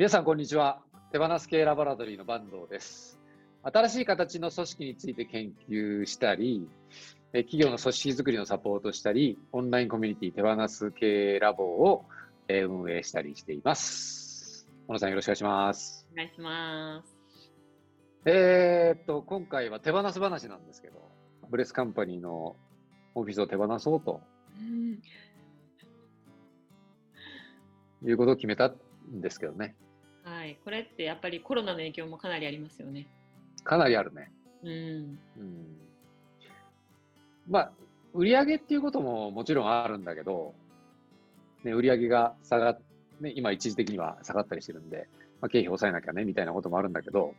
皆さん、こんにちは。手放す系ラボラトリーの坂東です。新しい形の組織について研究したり、え企業の組織づくりのサポートをしたり、オンラインコミュニティ手放す系ラボをえー運営したりしています。小野さん、よろしくお願いします。お願いします。えーっと、今回は手放す話なんですけど、ブレスカンパニーのオフィスを手放そうとうん、いうことを決めたんですけどね。はい、これってやっぱりコロナの影響もかなりありますよね。かなりあるね。うん、うんまあ、売り上げっていうことももちろんあるんだけど、ね、売り上げが下がっ、ね、今一時的には下がったりしてるんで、まあ、経費抑えなきゃね、みたいなこともあるんだけど、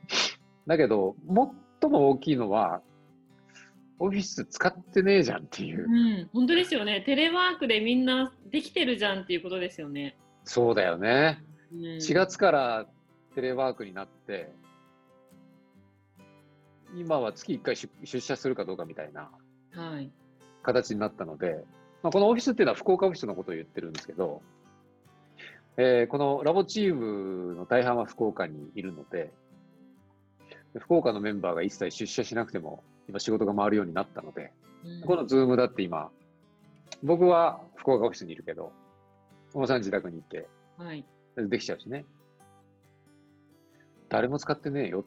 だけど、最も大きいのは、オフィス使ってねえじゃんっていう。うん、本当ですよね。テレワークでみんなできてるじゃんっていうことですよね。そうだよね。うん、4月からテレワークになって、今は月1回出出社するかどうかみたいなはい。形になったので、まあ、このオフィスっていうのは福岡オフィスのことを言ってるんですけど、えーこのラボチームの大半は福岡にいるので、で福岡のメンバーが一切出社しなくても今仕事が回るようになったので、うんこのズームだって今、僕は福岡オフィスにいるけど、小野さん自宅に行ってはい。できちゃうしね。誰も使ってねえよ。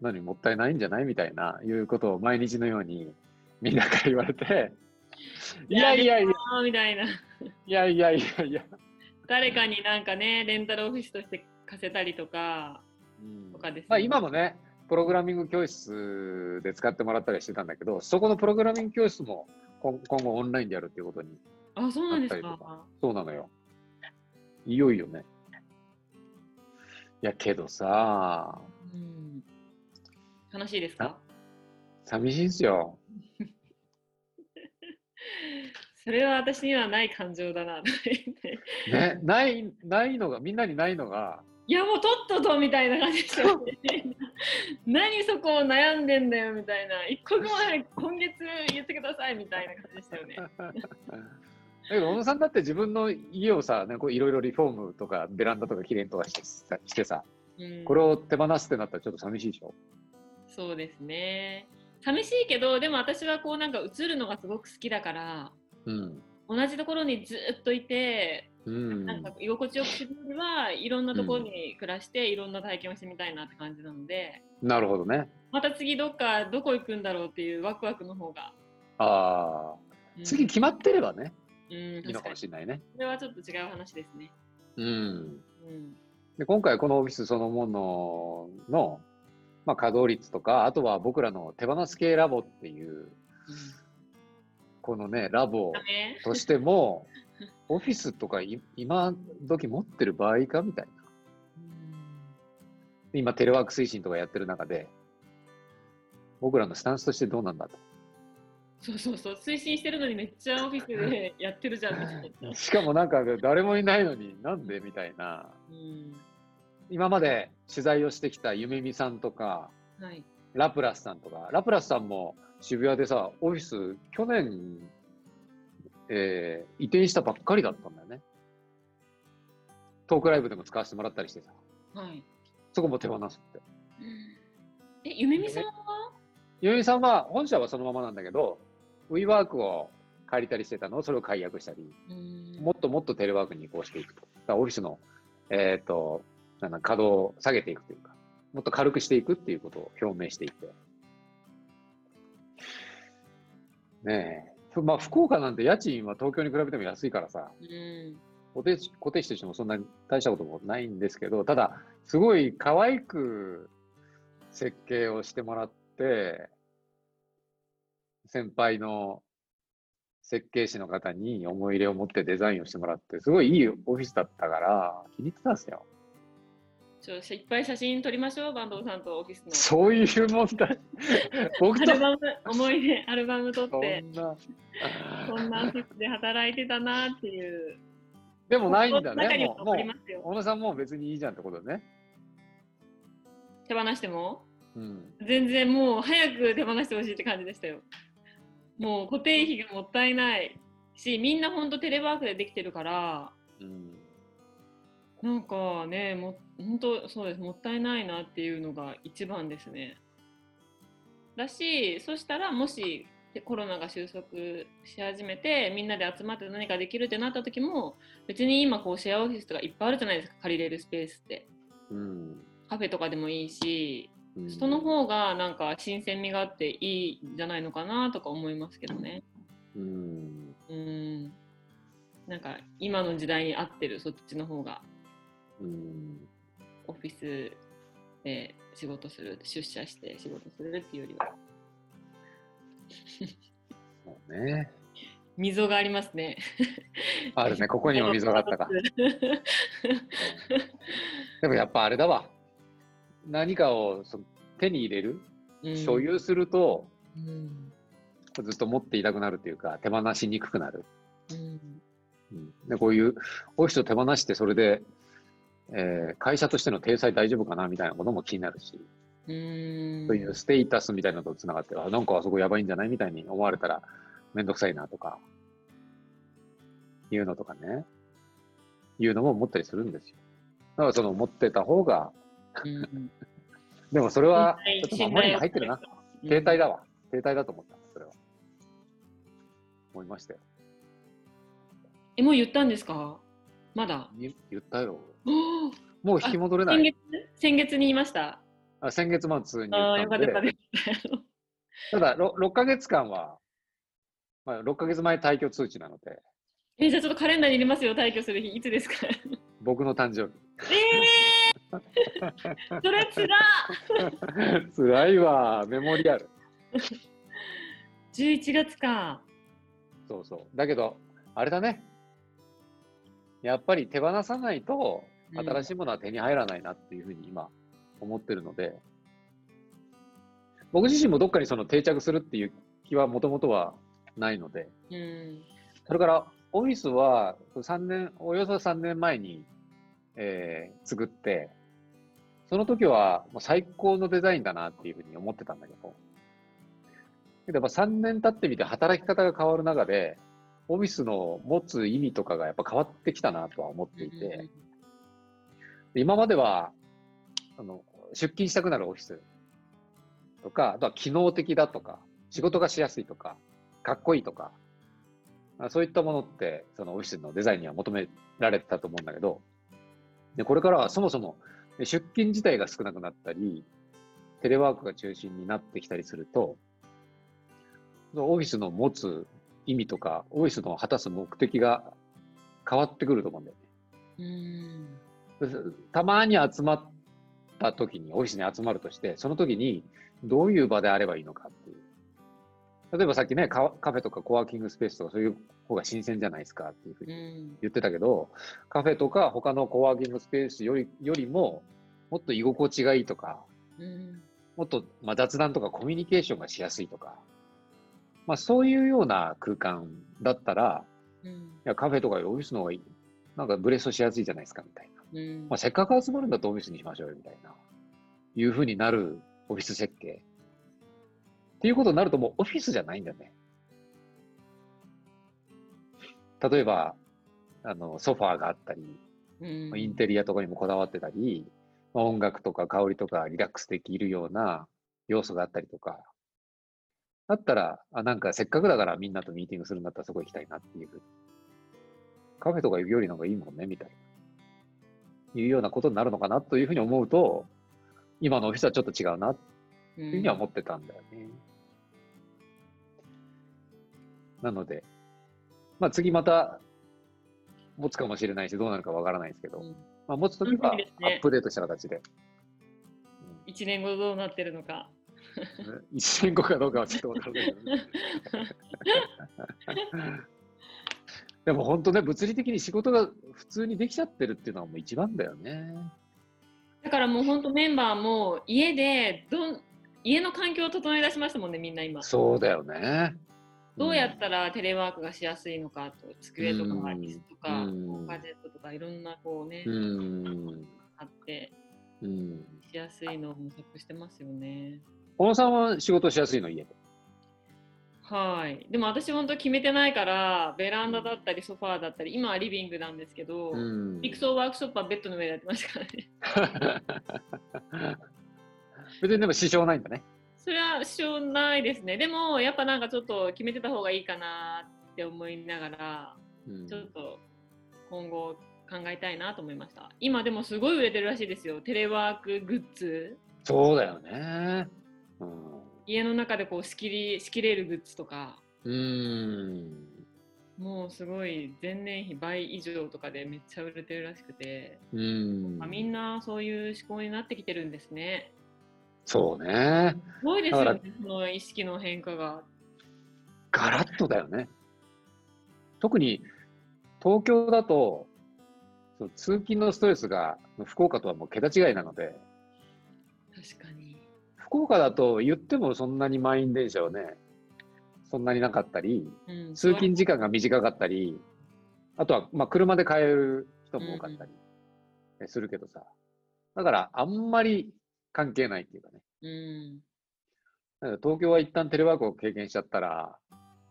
何もったいないんじゃない？みたいな、いうことを毎日のようにみんなから言われて、いやいやいや、みたいな。いやいやいやいや。誰かになんかね、レンタルオフィスとして貸せたりとか、うんとかですねまあ、今もね、プログラミング教室で使ってもらったりしてたんだけど、そこのプログラミング教室も今今後オンラインでやるっていうことに、あ、そうなんですか。そうなのよ。いよいよね。いや、けどさ、うん、楽しいですか？寂しいんすよ。それは私にはない感情だな。ね、ない、ないのが、みんなにないのが、いやもうとっととみたいな感じですよね。何そこを悩んでんだよみたいな。一刻も早く今月言ってくださいみたいな感じでしたよね。だけど、小野さんだって自分の家をさ、ね、こういろいろリフォームとか、ベランダとかきれいにとかしてさしてさ、うん、これを手放すってなったらちょっと寂しいでしょ？そうですね。寂しいけど、でも私はこうなんか映るのがすごく好きだから、うん。同じところにずっといて、うん。なんか居心地よくするよりはいろんなところに暮らして、いろんな体験をしてみたいなって感じなので、なるほどね。また次どっかどこ行くんだろうっていうワクワクの方が。ああ、うん次決まってればね、うん、いいのか。もしれないね。それはちょっと違う話ですね。うん。うん。で今回このオフィスそのものの、まあ、稼働率とか、あとは僕らの手放す系ラボっていう、このね、ラボとしても、オフィスとかい今時持ってる場合かみたいな。今テレワーク推進とかやってる中で、僕らのスタンスとしてどうなんだと。そうそうそう、推進してるのにめっちゃオフィスで やってるじゃん。しかもなんか誰もいないのになんでみたいな。うん。今まで取材をしてきたゆめみさんとか、はい。ラプラスさんとか、ラプラスさんも渋谷でさ、オフィス去年、えー移転したばっかりだったんだよね。トークライブでも使わせてもらったりしてさ、はい。そこも手放すって。え、ゆめみさんは？ゆめみさんは本社はそのままなんだけど、WeWork を借りたりしてたの？をそれを解約したり、うんもっともっとテレワークに移行していくと。だオフィスの、えっ、と、なんだ、稼働を下げていくというか、もっと軽くしていくっていうことを表明していて。ねえ。まあ、福岡なんて家賃は東京に比べても安いからさ、うん。固定地固定費としてもそんなに大したこともないんですけど、ただ、すごい可愛く設計をしてもらって、先輩の設計士の方に思い入れを持ってデザインをしてもらって、すごいいいオフィスだったから、気に入ってたんですよ。ちょいっぱい写真撮りましょう、坂東さんとオフィスの。そういう問題。僕アとルバム、思い出、アルバム撮っそて、んな。こんなオフィスで働いてたなっていう。でもないんだね。もう、もう。小野さんも別にいいじゃんってことね。手放しても？うん。全然もう早く手放してほしいって感じでしたよ。もう固定費がもったいないし、みんなほんとテレワークでできてるから、うん。なんかね、も本当そうです、もったいないなっていうのが一番ですね。だし、そしたらもしでコロナが収束し始めてみんなで集まって何かできるってなった時も別に今こうシェアオフィスとかいっぱいあるじゃないですか借りれるスペースってうん。カフェとかでもいいしうんその方がなんか新鮮味があっていいんじゃないのかなとか思いますけどねうん。うんなんか今の時代に合ってるそっちの方がうん。オフィスで仕事する出社して仕事するっていうよりはそうね。溝がありますねあるね、ここにも溝があったか。でもやっぱあれだわ。何かをその手に入れる、うん。所有すると、うん。ずっと持っていたくなるっていうか、手放しにくくなる。うん。うん、でこういうオフィスを手放して、それで、えー会社としての体裁大丈夫かなみたいなことも気になるし、うん。そういうステータスみたいなのとつながって、あなんかあそこやばいんじゃないみたいに思われたらめんどくさいなとか、いうのとかね、いうのも思ったりするんですよ。だからその持ってた方が、うんでもそれはちょっと守りに入ってるな。携帯だわ。携帯だと思った。それは。思いましたよ。え、もう言ったんですか？まだ？言言ったよ。もう引き戻れない。先月？に言いました？あ先月末に言ったんでただ 6, 6ヶ月間は、まあ、6ヶ月前退去通知なので、え、じゃあちょっとカレンダーに入れますよ、退去する日。いつですか？僕の誕生えー、それつら日。辛いわ、メモリアル。11月か。そうそう。だけど、あれだね。やっぱり手放さないと、新しいものは手に入らないなっていうふうに今思ってるので、僕自身もどっかにその定着するっていう気はもともとはないので、うん。それからオフィスは3年、およそ3年前に、えー作って、その時はもう最高のデザインだなっていうふうに思ってたんだけど、けどやっぱ3年経ってみて働き方が変わる中で、オフィスの持つ意味とかがやっぱ変わってきたなとは思っていて、で今までは、あの、出勤したくなるオフィスとか、あとは機能的だとか、仕事がしやすいとか、かっこいいとか、あそういったものって、そのオフィスのデザインには求められてたと思うんだけど、で、これからはそもそもで出勤自体が少なくなったり、テレワークが中心になってきたりすると、オフィスの持つ意味とか、オフィスの果たす目的が変わってくると思うんだよね。うん。でたまに集まった時に、オフィスに集まるとして、その時にどういう場であればいいのかっていう。例えばさっきね、カカフェとかコワーキングスペースとかそういう方が新鮮じゃないですかっていうふううにん。言ってたけど、カフェとか他のコワーキングスペースよりよりも、もっと居心地がいいとか、うん。もっとまあ雑談とかコミュニケーションがしやすいとか、まあそういうような空間だったら、うん。いやカフェとかよりオフィスの方がいい。なんかブレストしやすいじゃないですかみたいな。うんまあ、せっかく集まるんだとオフィスにしましょうよみたいな、いうふうになるオフィス設計。っていうことになるともうオフィスじゃないんだよね。例えば、あの、ソファーがあったり、うんインテリアとかにもこだわってたり、まあ音楽とか香りとかリラックスできるような要素があったりとか、だったら、あ、なんかせっかくだからみんなとミーティングするんだったらそこ行きたいなっていうふうに。カフェとか行くよりなんかいいもんね、みたいな。いうようなことになるのかなというふうに思うと、今のオフィスはちょっと違うなっていうふうには思ってたんだよね。なので、まあ次また持つかもしれないし、どうなるかわからないですけど、うんまあ持つときはアップデートした形で。一年後どうなってるのか。うん一年後かどうかはちょっとわからないけどね。でも本当ね、物理的に仕事が普通にできちゃってるっていうのはもう一番だよね。だからもう本当メンバーも家でどん家の環境を整え出しましたもんねみんな今。そうだよね。どうやったらテレワークがしやすいのかと机とかうん椅子とかうんガジェットとかいろんなこうねうん。あってうん。しやすいのを模索してますよね。小野さんは仕事しやすいの家で？はい。でも私本当決めてないから、ベランダだったりソファーだったり、今はリビングなんですけど、うん陸送ワークショップはベッドの上でやってましたからね。別にでも支障ないんだね。それは支障ないですね。でもやっぱなんかちょっと決めてた方がいいかなって思いながら、うんちょっと今後考えたいなと思いました。今でもすごい売れてるらしいですよ。テレワークグッズ。そうだよね。うん家の中でこう仕切り仕切れるグッズとか、うーん。もうすごい前年比倍以上とかでめっちゃ売れてるらしくて、うんまあ、みんなそういう思考になってきてるんですね。そうね。すごいですよだね、その意識の変化が。ガラッとだよね。特に東京だと、その通勤のストレスが福岡とはもう桁違いなので、確かに。福岡だと言ってもそんなに満員電車はね、そんなになかったり、うん、通勤時間が短かったり、あとはまあ車で帰る人も多かったりするけどさ、だからあんまり関係ないっていうかね。うん。だから東京は一旦テレワークを経験しちゃったら、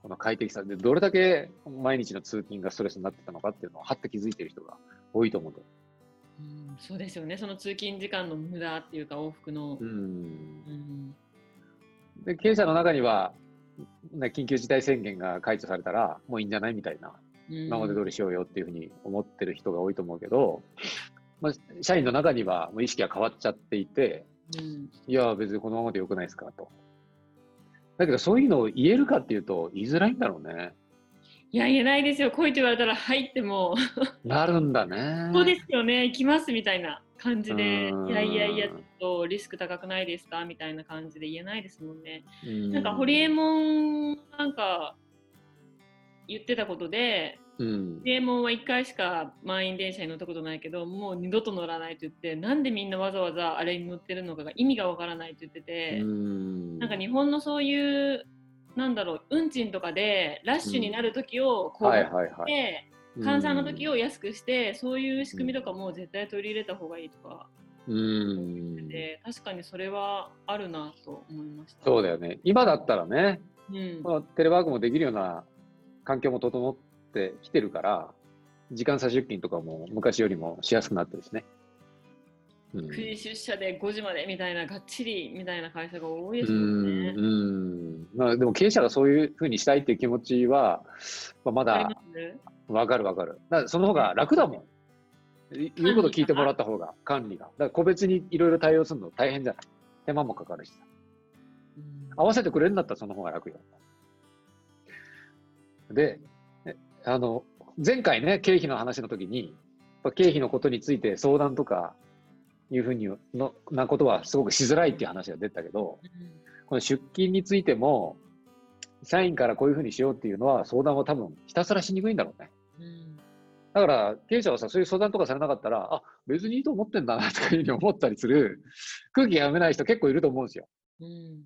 この快適さでどれだけ毎日の通勤がストレスになってたのかっていうのをはって気づいてる人が多いと思うと。うん、そうですよね。その通勤時間の無駄っていうか往復のう。ん。うん。で、経営者の中には、ね緊急事態宣言が解除されたらもういいんじゃないみたいな、今まで通りしようよっていうふうに思ってる人が多いと思うけど、まあ、社員の中にはもう意識が変わっちゃっていて、うん。いや、別にこのままでよくないですかと。だけど、そういうのを言えるかっていうと、言いづらいんだろうね。いや、言えないですよ。来いと言われたら、はいってもう、なるんだね。そうですよね、行きますみたいな感じで、うんいやいやいや、ちょっとリスク高くないですかみたいな感じで言えないですもんね。うんなんか、ホリエモンなんか言ってたことで、うんホリエモンは1回しか満員電車に乗ったことないけど、もう二度と乗らないと言って、なんでみんなわざわざあれに乗ってるのかが意味がわからないと言ってて、うんなんか日本のそういう、なんだろう、運賃とかでラッシュになるときをこうはいやっはいはい。て、換算の時を安くして、そういう仕組みとかも絶対取り入れた方がいいとか、うん。で確かにそれはあるなと思いました。そうだよね。今だったらね、うんこのテレワークもできるような環境も整ってきてるから、時間差出勤とかも昔よりもしやすくなってるしね。うん9時出社で5時までみたいながっちりみたいな会社が多いでうすもんね。んうんまあ、でも経営者がそういうふうにしたいっていう気持ちは、まあ、まだありますわかるわかる。だからその方が楽だもん。い言うこと聞いてもらった方が、管理が。だから個別にいろいろ対応するの大変じゃない。手間もかかるしさ。うん合わせてくれるんだったらその方が楽よ。で、えあの、前回ね、経費の話の時に、経費のことについて相談とかいうふうにのなことはすごくしづらいっていう話が出たけど、この出勤についても、社員からこういうふうにしようっていうのは相談は多分ひたすらしにくいんだろうね。うんだから、経営者はさ、そういう相談とかされなかったら、あ、別にいいと思ってんだなとかいうふうに思ったりする空気が読めない人結構いると思うんですよ。うん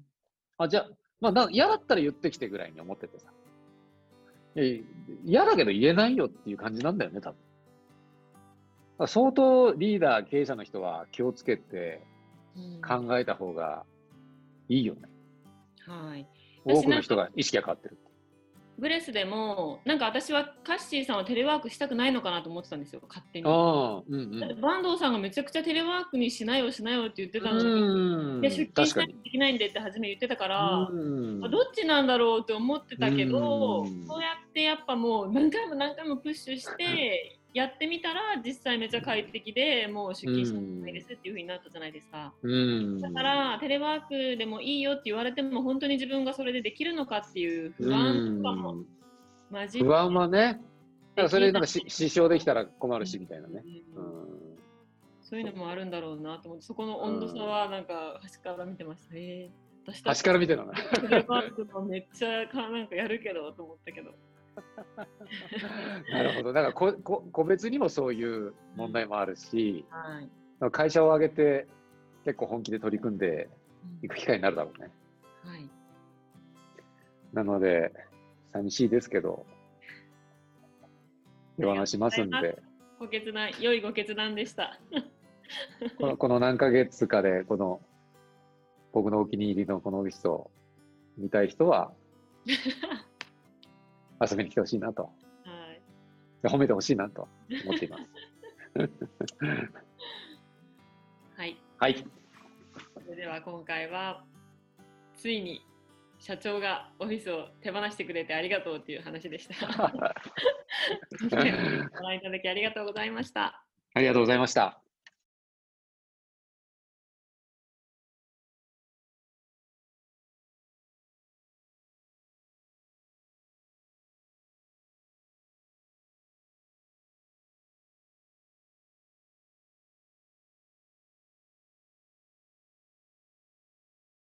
あ、じゃあ、まあな、嫌だったら言ってきてぐらいに思っててさ。いや嫌だけど言えないよっていう感じなんだよね、多分。相当リーダー、経営者の人は気をつけてうん考えた方がいいよね。はい。多くの人が意識が変わってる。ブレスでも、なんか私はカッシーさんはテレワークしたくないのかなと思ってたんですよ、勝手に。うんだって坂東さんがめちゃくちゃテレワークにしないよしないよって言ってたのに、うん。で出勤し。ないとできないんでって初め言ってたから、うんあどっちなんだろうって思ってたけど、うんそうやってやっぱもう何回も何回もプッシュしてやってみたら実際めちゃ快適でもう出勤しないですっていう風になったじゃないですか。うん。だからテレワークでもいいよって言われても本当に自分がそれでできるのかっていう不安とかもうん不安はね、だからそれなんかし支障できたら困るしみたいなね。ううんん。そういうのもあるんだろうなと思ってそこの温度差はなんか端から見てましたね。私端から見てたのね。テレワークもめっちゃかなんかやるけどと思ったけど。なるほど。だからここ個別にもそういう問題もあるし、はい。会社を挙げて結構本気で取り組んでいく機会になるだろうね。はい。なので、寂しいですけど、手放しますんで、ご決断、良いご決断でした。この この何ヶ月かで、この僕のお気に入りのこのオフィスを見たい人は、遊びに来てほしいなと、はい。褒めてほしいなと思っています。はい。はい。それでは今回はついに社長がオフィスを手放してくれてありがとうっていう話でした。ご覧いただきありがとうございました。ありがとうございました。